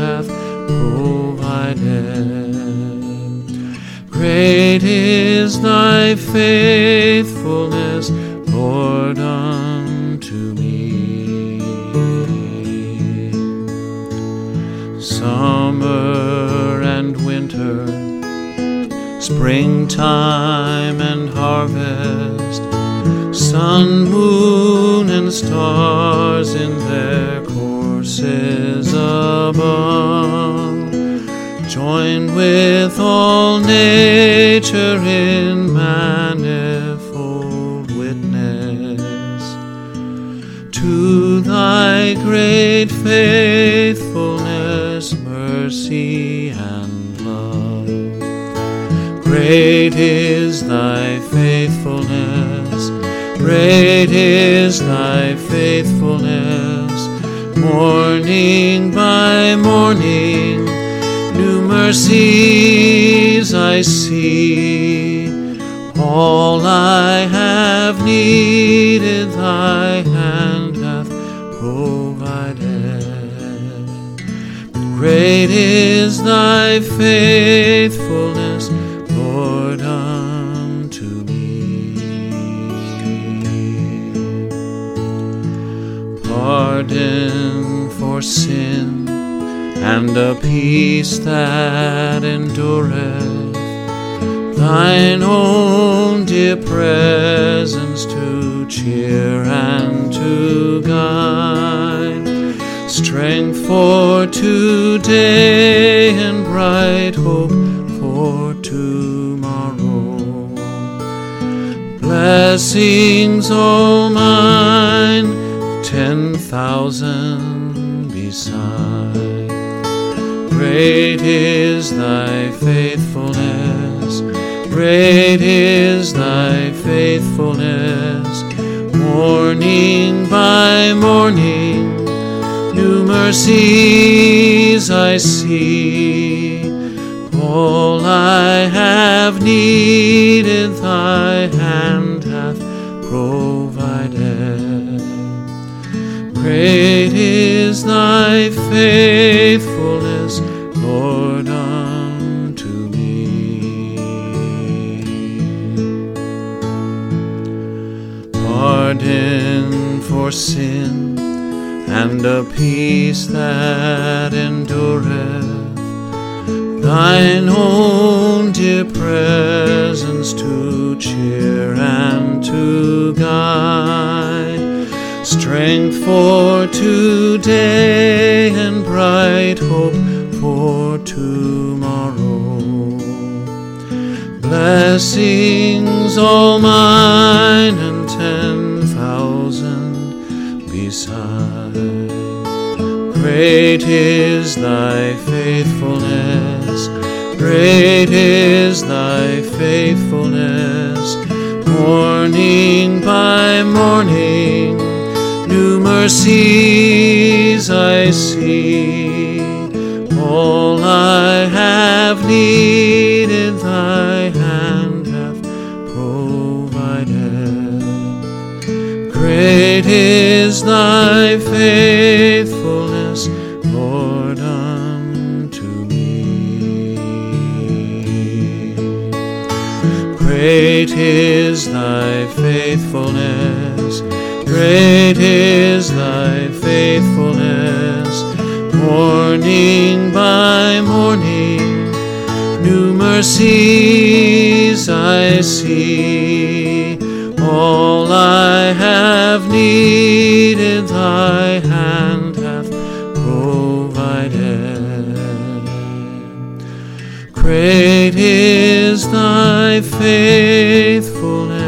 hath provided. Great is thy faithfulness, Lord, unto me. Summer and winter, springtime and harvest, sun, moon, and stars in their courses above, join with all nature in manifold witness to thy great faithfulness, mercy, and love. Great is thy faithfulness, great is thy faithfulness. Morning by morning, new mercies I see. All I have needed, thy hand hath provided. Great is thy faithfulness, Lord, Pardon for sin and a peace that endureth thine own dear presence to cheer and to guide, strength for today and bright hope for tomorrow. Blessings all mine, thousand beside. Great is thy faithfulness, great is thy faithfulness. Morning by morning, new mercies I see. All I have needed, thy faithfulness, Lord, unto me. Pardon for sin and a peace that endureth, thine own dear presence to cheer and to guide, strength for today Blessings all mine and ten thousand beside. Great is thy faithfulness, great is thy faithfulness. Morning by morning, new mercies I see. All I have needed, Great is thy faithfulness, Lord, unto me. Great is thy faithfulness, great is thy faithfulness. Morning by morning, new mercies I see. All I have needed, thy hand hath provided. Great is thy faithfulness.